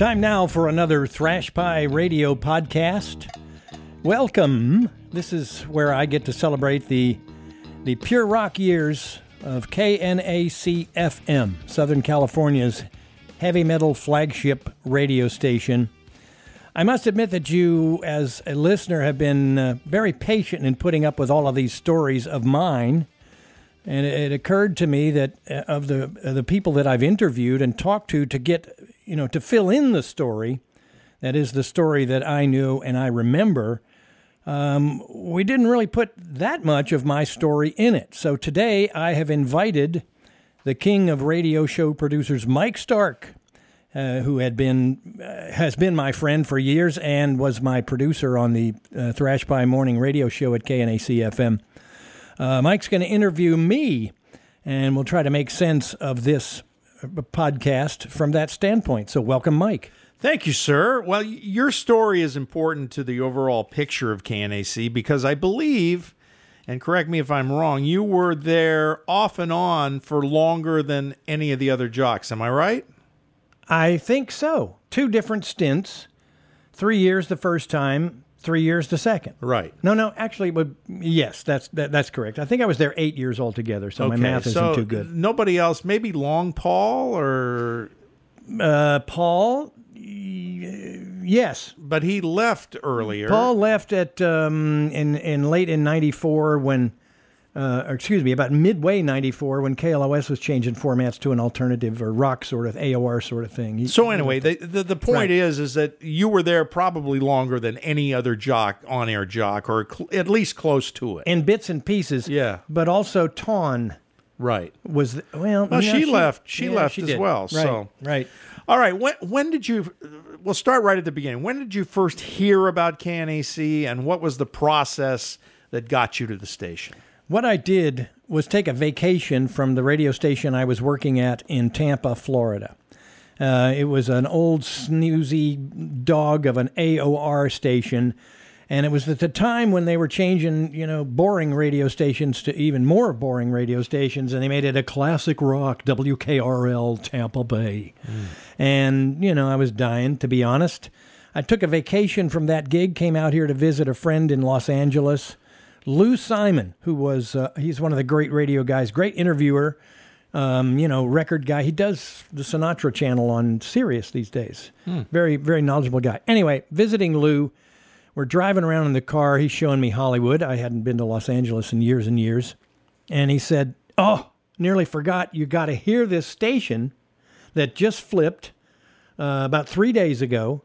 Time now for another Thrash Pie Radio podcast. Welcome. This is where I get to celebrate the the pure rock years of KNAC FM, Southern California's heavy metal flagship radio station. I must admit that you, as a listener, have been uh, very patient in putting up with all of these stories of mine. And it, occurred to me that uh, of the of the people that I've interviewed and talked to to get you know to fill in the story, that is the story that I knew and I remember. Um, we didn't really put that much of my story in it. So today I have invited the king of radio show producers, Mike Stark, uh, who had been uh, has been my friend for years and was my producer on the uh, Thrash by Morning Radio Show at KNAC FM. Uh, Mike's going to interview me, and we'll try to make sense of this podcast from that standpoint. So, welcome, Mike. Thank you, sir. Well, your story is important to the overall picture of KNAC because I believe, and correct me if I'm wrong, you were there off and on for longer than any of the other jocks. Am I right? I think so. Two different stints. Three years the first time, three years the second. Right. No, no, actually, but yes, that's that, that's correct. I think I was there eight years altogether, so okay, my math isn't so too good. Nobody else, maybe Long Paul or uh, Paul. Yes, but he left earlier. Paul left at um, in in late in '94 when uh, excuse me, about midway '94 when KLOS was changing formats to an alternative or rock sort of AOR sort of thing. So anyway, the the, the point right. is is that you were there probably longer than any other jock on air jock, or cl- at least close to it, in bits and pieces. Yeah, but also Tawn. Right. Was well, well she, she, left. She yeah, left she as did. well. Right, so right. All right. When when did you? We'll start right at the beginning. When did you first hear about KNAC, and what was the process that got you to the station? What I did was take a vacation from the radio station I was working at in Tampa, Florida. Uh, it was an old snoozy dog of an AOR station, and it was at the time when they were changing, you know, boring radio stations to even more boring radio stations, and they made it a classic rock WKRL Tampa Bay. Mm. And you know, I was dying to be honest. I took a vacation from that gig, came out here to visit a friend in Los Angeles. Lou Simon, who was uh, he's one of the great radio guys, great interviewer, um, you know, record guy. He does the Sinatra channel on Sirius these days. Hmm. Very very knowledgeable guy. Anyway, visiting Lou, we're driving around in the car. He's showing me Hollywood. I hadn't been to Los Angeles in years and years, and he said, "Oh, nearly forgot. You got to hear this station that just flipped uh, about three days ago."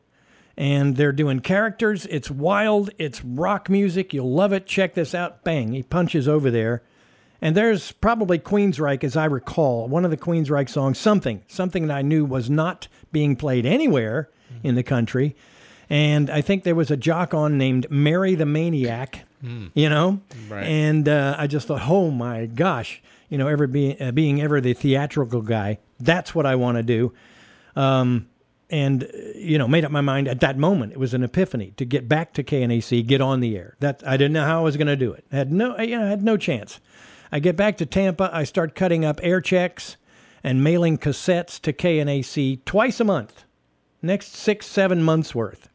And they're doing characters. It's wild. It's rock music. You'll love it. Check this out. Bang. He punches over there. And there's probably Queensryche, as I recall, one of the Queensryche songs, something, something that I knew was not being played anywhere mm. in the country. And I think there was a jock on named Mary the Maniac, mm. you know? Right. And uh, I just thought, oh my gosh, you know, ever being, uh, being ever the theatrical guy, that's what I want to do. Um, and you know made up my mind at that moment it was an epiphany to get back to KNAC get on the air that I didn't know how I was going to do it I had no you know I had no chance I get back to Tampa I start cutting up air checks and mailing cassettes to KNAC twice a month next 6 7 months worth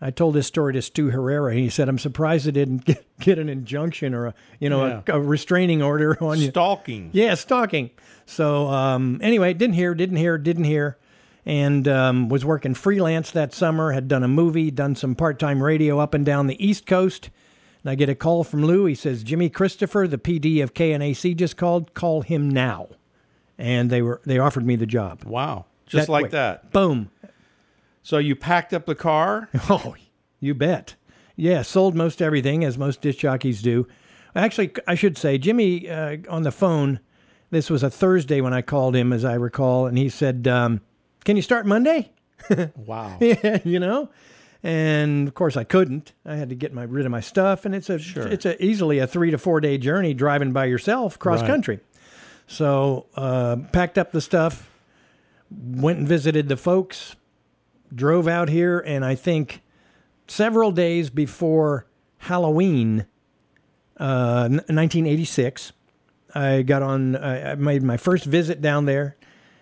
I told this story to Stu Herrera. He said, "I'm surprised I didn't get, get an injunction or a you know yeah. a, a, restraining order on you." Stalking. Yeah, stalking. So um, anyway, didn't hear, didn't hear, didn't hear and um, was working freelance that summer. Had done a movie, done some part time radio up and down the East Coast. And I get a call from Lou. He says, Jimmy Christopher, the PD of KNAC, just called. Call him now. And they were they offered me the job. Wow. Just that like way. that. Boom. So you packed up the car? Oh, you bet. Yeah, sold most everything, as most disc jockeys do. Actually, I should say, Jimmy uh, on the phone, this was a Thursday when I called him, as I recall, and he said, um, can you start Monday? wow. Yeah, you know? And of course I couldn't. I had to get my rid of my stuff and it's a sure. it's a easily a 3 to 4 day journey driving by yourself cross right. country. So, uh, packed up the stuff, went and visited the folks, drove out here and I think several days before Halloween uh, 1986, I got on I made my first visit down there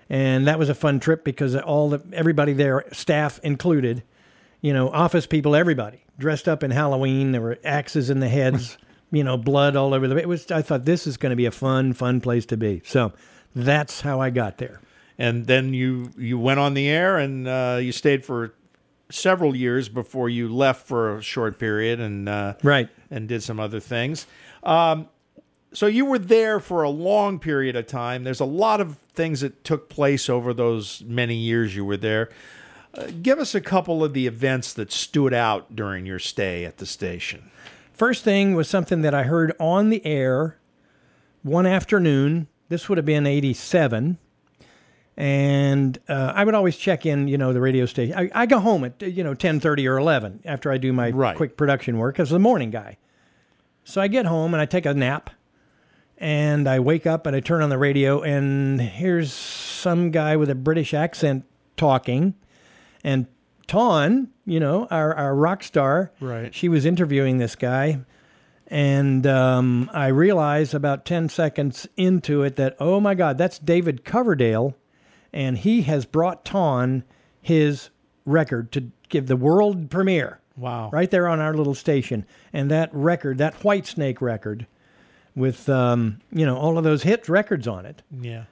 and that was a fun trip because all the everybody there, staff included, you know, office people, everybody dressed up in Halloween. There were axes in the heads, you know, blood all over the. It was. I thought this is going to be a fun, fun place to be. So that's how I got there. And then you you went on the air and uh, you stayed for several years before you left for a short period and uh, Right. and did some other things. Um, so you were there for a long period of time. There's a lot of things that took place over those many years you were there. Uh, give us a couple of the events that stood out during your stay at the station. First thing was something that I heard on the air one afternoon. This would have been 87. And uh, I would always check in, you know, the radio station. I, I go home at, you know, 10.30 or 11 after I do my Right. quick production work as the morning guy. So I get home and I take a nap. And I wake up and I turn on the radio, and here's some guy with a British accent talking. And Tawn, you know, our, our rock star, Right. she was interviewing this guy. And um, I realized about 10 seconds into it that, oh my God, that's David Coverdale. And he has brought Tawn his record to give the world premiere Wow. right there on our little station. And that record, that Whitesnake record, with um, you know all of those hit records on it, Yeah.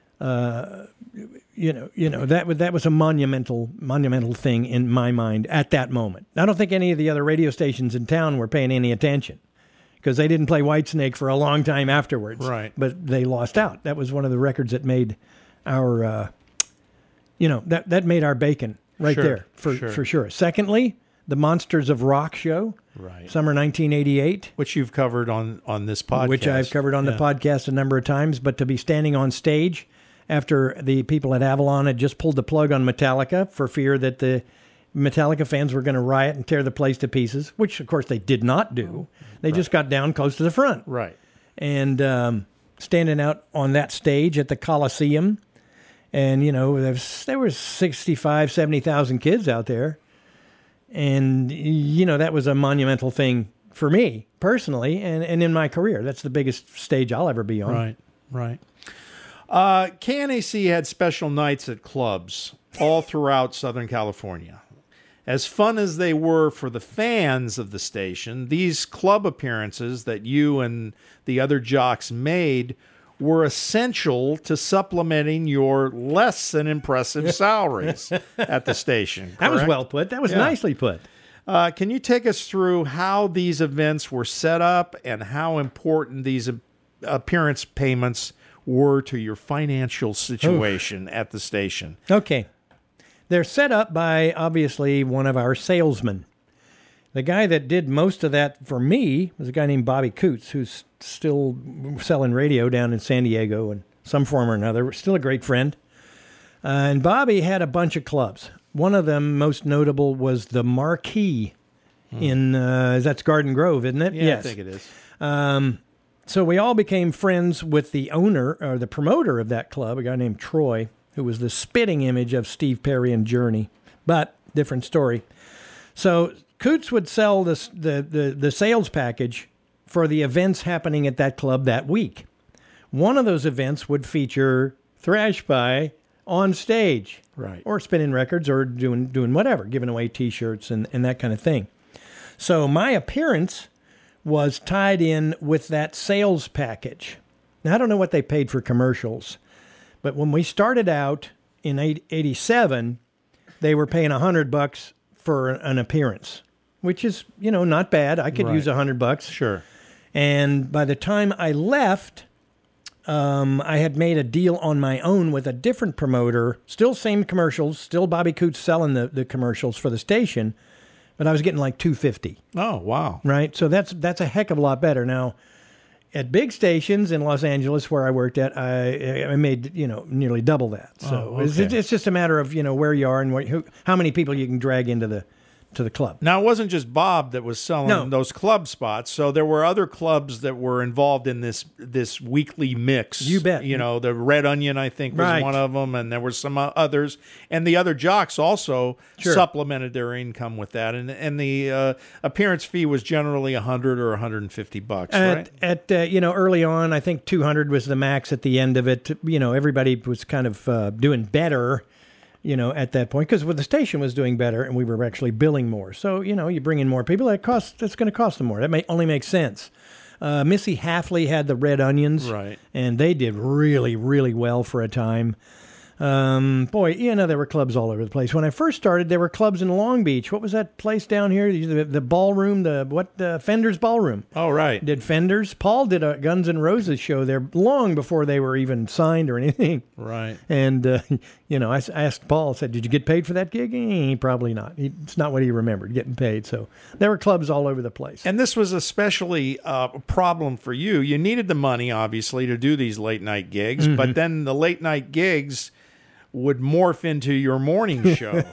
you know, you know that was that was a monumental monumental thing in my mind at that moment. I don't think any of the other radio stations in town were paying any attention because they didn't play Whitesnake for a long time afterwards. Right. But they lost out. That was one of the records that made our, uh, you know, that that made our bacon right Sure, there for sure. for sure. Secondly, the Monsters of Rock show, Right. summer 1988. Which you've covered on on this podcast. which I've covered on Yeah. the podcast a number of times, but to be standing on stage after the people at Avalon had just pulled the plug on Metallica for fear that the Metallica fans were going to riot and tear the place to pieces, which of course they did not do. They just got down close to the front Right. and um, standing out on that stage at the Coliseum. And, you know, there was, there was 65, 70,000 kids out there. And, you know, that was a monumental thing for me personally and, and in my career. That's the biggest stage I'll ever be on. Right, right. Uh, KNAC had special nights at clubs all throughout Southern California. As fun as they were for the fans of the station, these club appearances that you and the other jocks made were essential to supplementing your less than impressive salaries at the station. That was well put. That was Yeah. nicely put. Uh, can you take us through how these events were set up and how important these appearance payments were to your financial situation at the station? Okay. They're set up by obviously one of our salesmen. The guy that did most of that for me was a guy named Bobby Coots, who's still selling radio down in San Diego in some form or another. Still a great friend. Uh, and Bobby had a bunch of clubs. One of them, most notable, was the Marquee in uh, that's Garden Grove, isn't it? Yes. I think it is. So we all became friends with the owner or the promoter of that club, a guy named Troy, who was the spitting image of Steve Perry and Journey, but different story. So Coots would sell this, the, the, the sales package for the events happening at that club that week. One of those events would feature Thrash Pie on stage, Right. or spinning records, or doing doing whatever, giving away T-shirts and, and that kind of thing. So my appearance was tied in with that sales package. Now I don't know what they paid for commercials, but when we started out in 87, they were paying a hundred bucks for an appearance, which is you know not bad. I could Right. use a hundred bucks. Sure. And by the time I left, um, I had made a deal on my own with a different promoter. Still same commercials, still Bobby Coots selling the, the commercials for the station, but I was getting like two fifty, Oh, wow. right? So that's that's a heck of a lot better. Now, at big stations in Los Angeles where I worked at, I I made you know nearly double that. So Oh, it's, it's just a matter of you know where you are and what, who, how many people you can drag into the to the club. Now, it wasn't just Bob that was selling No. those club spots. So there were other clubs that were involved in this this weekly mix. You bet. You know, the Red Onion, I think, was Right. one of them, and there were some others. And the other jocks also Sure. supplemented their income with that. And and the uh, appearance fee was generally a hundred or hundred and fifty bucks, At, right? at uh, you know early on, I think 200 was the max. At the end of it, you know everybody was kind of uh, doing better, you know, at that point because the station was doing better and we were actually billing more. So you know you bring in more people, that costs that's going to cost them more. That may only makes sense. Uh, Missy Halfley had the Red Onions, Right. and they did really really well for a time. Um, boy, you know there were clubs all over the place. When I first started, there were clubs in Long Beach. What was that place down here? The, the ballroom, the what? The Fender's Ballroom Oh, right. did Fenders. Paul did a Guns N' Roses show there long before they were even signed or anything. Right. And uh, you know, I asked Paul, I said, "Did you get paid for that gig?" Eh, probably not. He, it's not what he remembered getting paid. So there were clubs all over the place. And this was especially uh, a problem for you. You needed the money, obviously, to do these late night gigs, Mm-hmm. but then the late night gigs would morph into your morning show.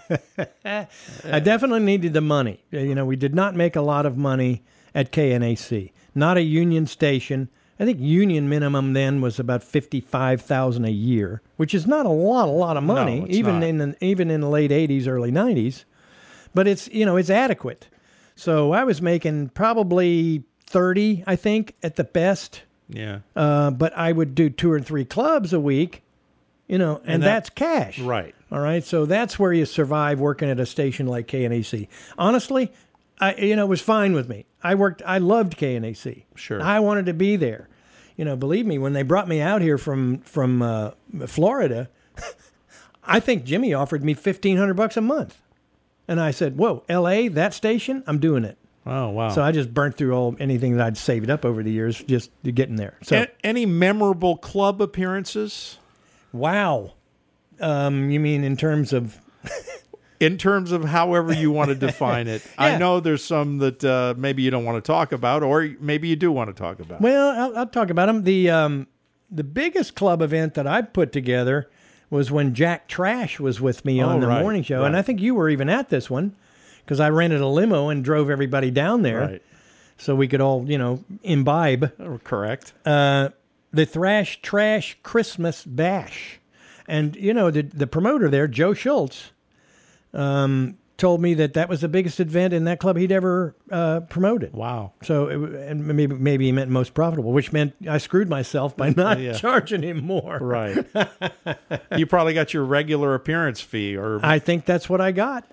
I definitely needed the money. You know, we did not make a lot of money at KNAC. Not a union station. I think union minimum then was about fifty-five thousand a year, which is not a lot, a lot of money, No, even not. in the, even in the late '80s, early '90s. But it's you know it's adequate. So I was making probably thirty, I think, at the best. yeah. Uh, but I would do two or three clubs a week, you know, and, And that- that's cash. Right. All right. So that's where you survive working at a station like KNAC. Honestly, I you know, it was fine with me. I worked I loved KNAC. Sure. I wanted to be there. You know, believe me, when they brought me out here from from uh, Florida, I think Jimmy offered me fifteen hundred bucks a month. And I said, Whoa, LA, that station? I'm doing it. Oh, wow. So I just burnt through all anything that I'd saved up over the years just to get in there. So A- any memorable club appearances? wow. Um, you mean in terms of In terms of however you want to define it, I know there's some that uh, maybe you don't want to talk about, or maybe you do want to talk about. Well, I'll, I'll talk about them. The um, the biggest club event that I put together was when Jack Trash was with me on Oh, the right, morning show, and. I think you were even at this one because I rented a limo and drove everybody down there right. so we could all, you know, imbibe Oh, Correct. uh, the Thrash Trash Christmas Bash, and you know the the promoter there, Joe Schultz, um, told me that that was the biggest event in that club he'd ever uh, promoted. Wow. So it, and maybe maybe he meant most profitable, which meant I screwed myself by not Yeah. charging him more. Right. you probably got your regular appearance fee, or I think that's what I got.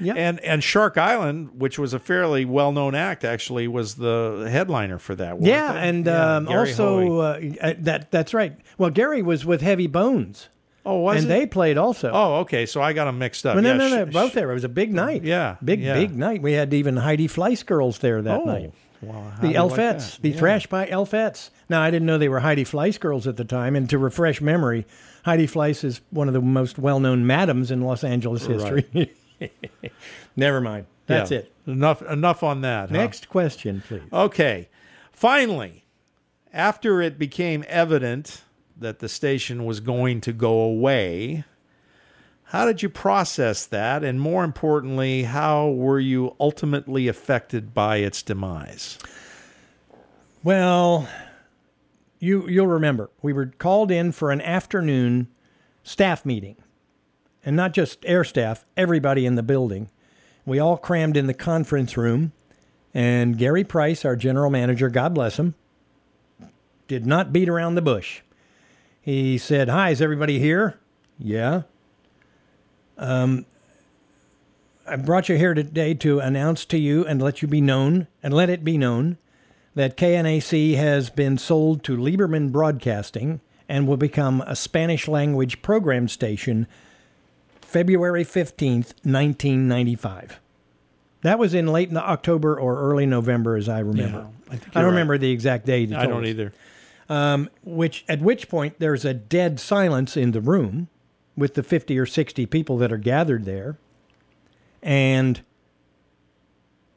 Yeah. and and Shark Island, which was a fairly well known act, actually was the headliner for that. yeah, they? and Yeah, um, also uh, uh, that that's right. Well, Gary was with Heavy Bones, oh, was and it? they played also. Oh, okay. So I got them mixed up. No, yeah, no, no, sh- both there. It was a big night. Yeah, big, yeah. big night. We had even Heidi Fleiss girls there that Oh, night. wow, The you like Elfettes, the Yeah. Thrash Pie Elfettes. Now, I didn't know they were Heidi Fleiss girls at the time. And to refresh memory, Heidi Fleiss is one of the most well known madams in Los Angeles history. Never mind. That's Yeah. it. Enough. Enough on that. huh? Next question, please. Okay. Finally, after it became evident that the station was going to go away, how did you process that? And more importantly, how were you ultimately affected by its demise? Well, you you'll remember we were called in for an afternoon staff meeting, and not just air staff, everybody in the building. We all crammed in the conference room, and Gary Price, our general manager, God bless him, did not beat around the bush. He said, "Hi, is everybody here?" Yeah. Um, I brought you here today to announce to you and let you be known and let it be known that KNAC has been sold to Liberman Broadcasting and will become a Spanish language program station February 15th, 1995. That was in late October or early November, as I remember. I I don't right. remember the exact date. I don't us. either. Um, which at which point there's a dead silence in the room with the 50 or 60 people that are gathered there. And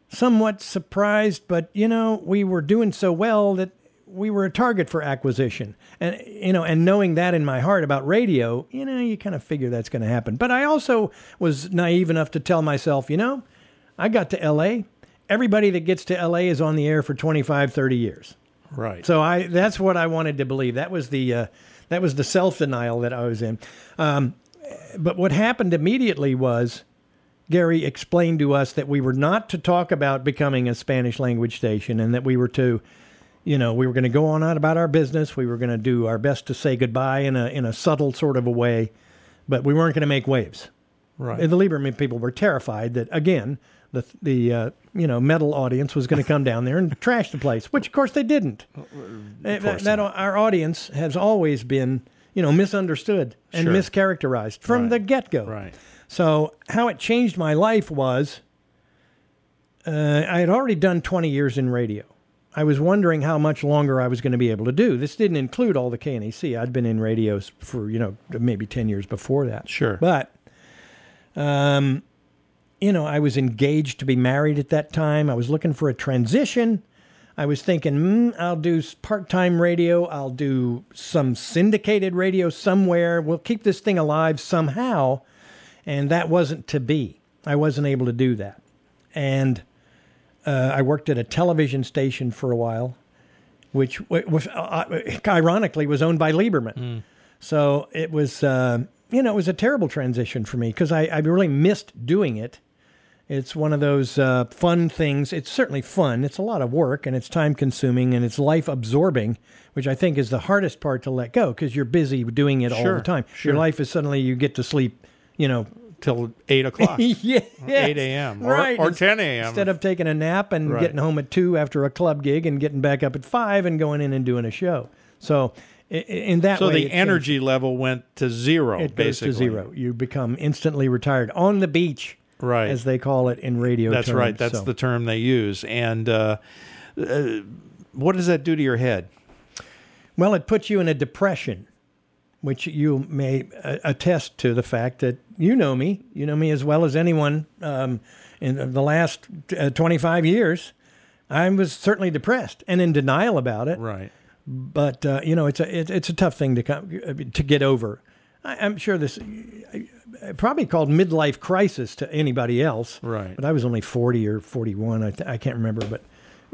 somewhat surprised, but you know, we were doing so well that we were a target for acquisition. And you know, and knowing that in my heart about radio, you know, you kind of figure that's going to happen. But I also was naive enough to tell myself, you know, I got to LA. Everybody that gets to LA is on the air for 25, 30 years. Right. So I that's what I wanted to believe. That was the uh, that was the self denial that I was in. Um, but what happened immediately was Gary explained to us that we were not to talk about becoming a Spanish language station, and that we were to, you know, we were going to go on out about our business. We were going to do our best to say goodbye in a in a subtle sort of a way, but we weren't going to make waves. right. And the Liberman people were terrified that again the the uh, you know metal audience was going to come down there and trash the place, which of course they didn't. That, course that our audience has always been you know misunderstood and Sure. mischaracterized from Right. the get go. Right. So how it changed my life was uh, I had already done 20 years in radio. I was wondering how much longer I was going to be able to do. This didn't include all the KNAC. I'd been in radios for, you know, maybe 10 years before that. Sure. But, um, you know, I was engaged to be married at that time. I was looking for a transition. I was thinking, mm, I'll do part time radio. I'll do some syndicated radio somewhere. We'll keep this thing alive somehow. And that wasn't to be. I wasn't able to do that. And uh, I worked at a television station for a while, which was, uh, ironically was owned by Liberman. So it was, uh, you know, it was a terrible transition for me because I, I really missed doing it. It's one of those uh, fun things. It's certainly fun. It's a lot of work and it's time consuming and it's life absorbing, which I think is the hardest part to let go because you're busy doing it all the time. sure. Your life is suddenly you get to sleep, you know, Till eight o'clock. yeah, 8 a.m. or, Right. or 10 a.m. Instead of taking a nap and Right. getting home at two after a club gig and getting back up at five and going in and doing a show. So in that so way, the energy level went to zero, it goes to zero. You become instantly retired on the beach, Right. as they call it in radio. That's terms. right. That's So- the term they use. And uh, uh, what does that do to your head? Well, it puts you in a depression, which you may uh, attest to the fact that you know me. You know me as well as anyone um, in the last uh, 25 years. I was certainly depressed and in denial about it. Right. But uh, you know, it's a it, it's a tough thing to come, to get over. I, I'm sure this uh, probably called midlife crisis to anybody else. Right. But I was only 40 or 41. I, th- I can't remember. But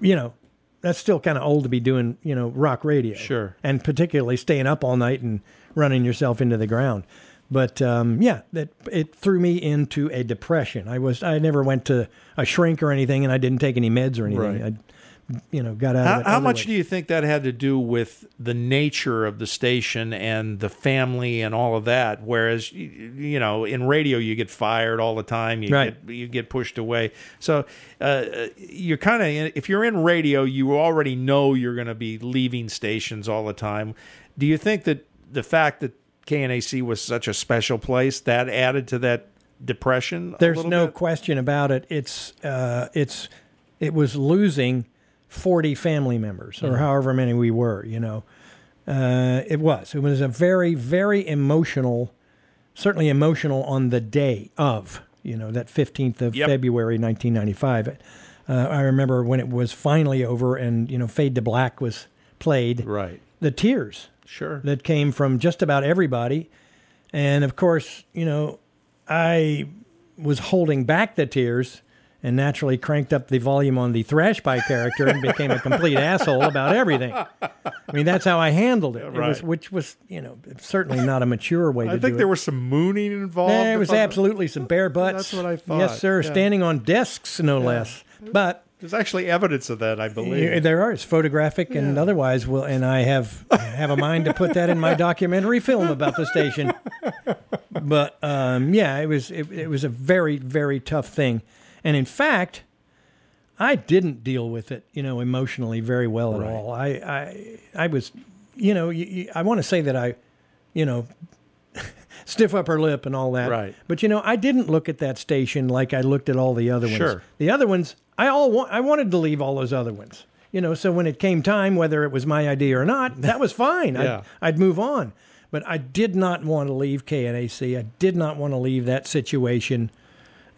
you know, that's still kind of old to be doing you know rock radio. Sure. And particularly staying up all night and running yourself into the ground. But um, yeah, that it threw me into a depression. I was I never went to a shrink or anything, and I didn't take any meds or anything. Right. I, you know, got out How, of it. how much do you think that had to do with the nature of the station and the family and all of that? Whereas, you know, in radio you get fired all the time, you Right. get you get pushed away. So uh, you're kind of if you're in radio, you already know you're going to be leaving stations all the time. Do you think that the fact that KNAC was such a special place that added to that depression? There's no bit? question about it. It's uh, it's it was losing 40 family members or however many we were. You know, uh, it was. It was a very very emotional, certainly emotional on the day of. You know that 15th of Yep. February 1995. Uh, I remember when it was finally over and you know Fade to Black was played. right. The tears Sure. that came from just about everybody. And of course, you know, I was holding back the tears and naturally cranked up the volume on the thrash pie character and became a complete asshole about everything. I mean, that's how I handled it. It was, which was, you know, certainly not a mature way to I think there was some mooning involved. There was absolutely some bare butts. That's what I thought, Yes, sir. yeah. Standing on desks, no less. But There's actually evidence of that, I believe. yeah, there are. It's photographic and otherwise. Will and I have have a mind to put that in my documentary film about the station. But um, yeah, it was it, it was a very very tough thing, and in fact, I didn't deal with it, you know, emotionally very well at Right. all. I I I was, you know, I want to say that I, you know. Stiff upper lip and all that, Right. But you know, I didn't look at that station like I looked at all the other ones. Sure. The other ones, I all wa- I wanted to leave all those other ones. You know, so when it came time, whether it was my idea or not, that was fine. Yeah. I'd, I'd move on. But I did not want to leave KNAC. I did not want to leave that situation.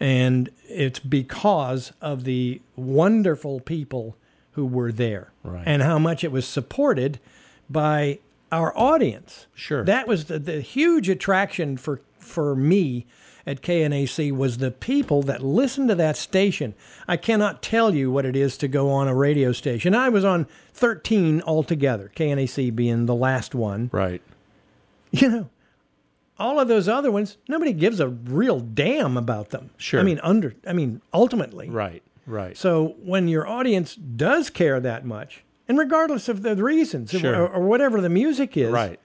And it's because of the wonderful people who were there Right. and how much it was supported by our audience. Sure. That was the, the huge attraction for, for me at KNAC was the people that listened to that station. I cannot tell you what it is to go on a radio station. I was on 13 altogether, KNAC being the last one. Right. You know, all of those other ones, nobody gives a real damn about them. Sure. I mean, under, I mean, ultimately. Right. Right. So when your audience does care that much, and regardless of the reasons Sure. or, or whatever the music is, right.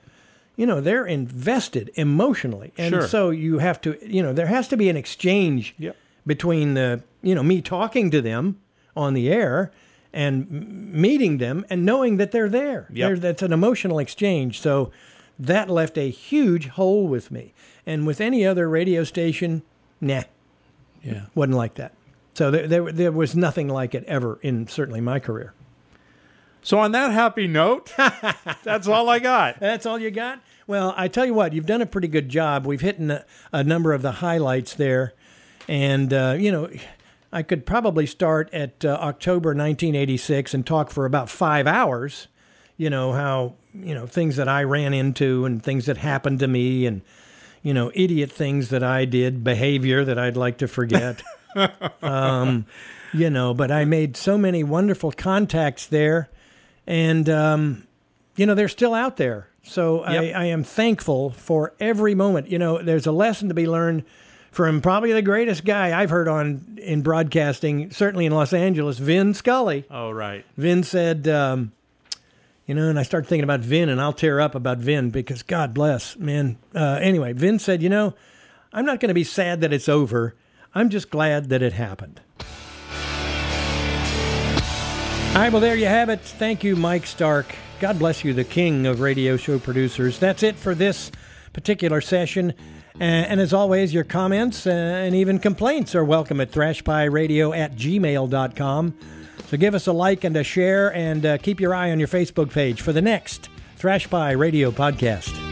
you know, they're invested emotionally. And Sure. so you have to, you know, there has to be an exchange Yep. between the, you know, me talking to them on the air and meeting them and knowing that they're there. Yep. There- That's an emotional exchange. So that left a huge hole with me. And with any other radio station, nah, Yeah. wasn't like that. So there, there, there was nothing like it ever in certainly my career. So on that happy note, that's all I got. That's all you got? Well, I tell you what, you've done a pretty good job. We've hit a, a number of the highlights there. And, uh, you know, I could probably start at uh, October 1986 and talk for about five hours, you know, how, you know, things that I ran into and things that happened to me and, you know, idiot things that I did, behavior that I'd like to forget. um, you know, but I made so many wonderful contacts there. And, um, you know, they're still out there. So Yep. I, I am thankful for every moment. You know, there's a lesson to be learned from probably the greatest guy I've heard on in broadcasting, certainly in Los Angeles, Vin Scully. Oh, right. Vin said, um, you know, and I started thinking about Vin, and I'll tear up about Vin because God bless, man. Uh, anyway, Vin said, you know, I'm not going to be sad that it's over. I'm just glad that it happened. All right, well, there you have it. Thank you, Mike Stark. God bless you, the king of radio show producers. That's it for this particular session. Uh, and as always, your comments uh, and even complaints are welcome at thrashpieradio at gmail.com. So give us a like and a share, and uh, keep your eye on your Facebook page for the next Thrash Pie Radio podcast.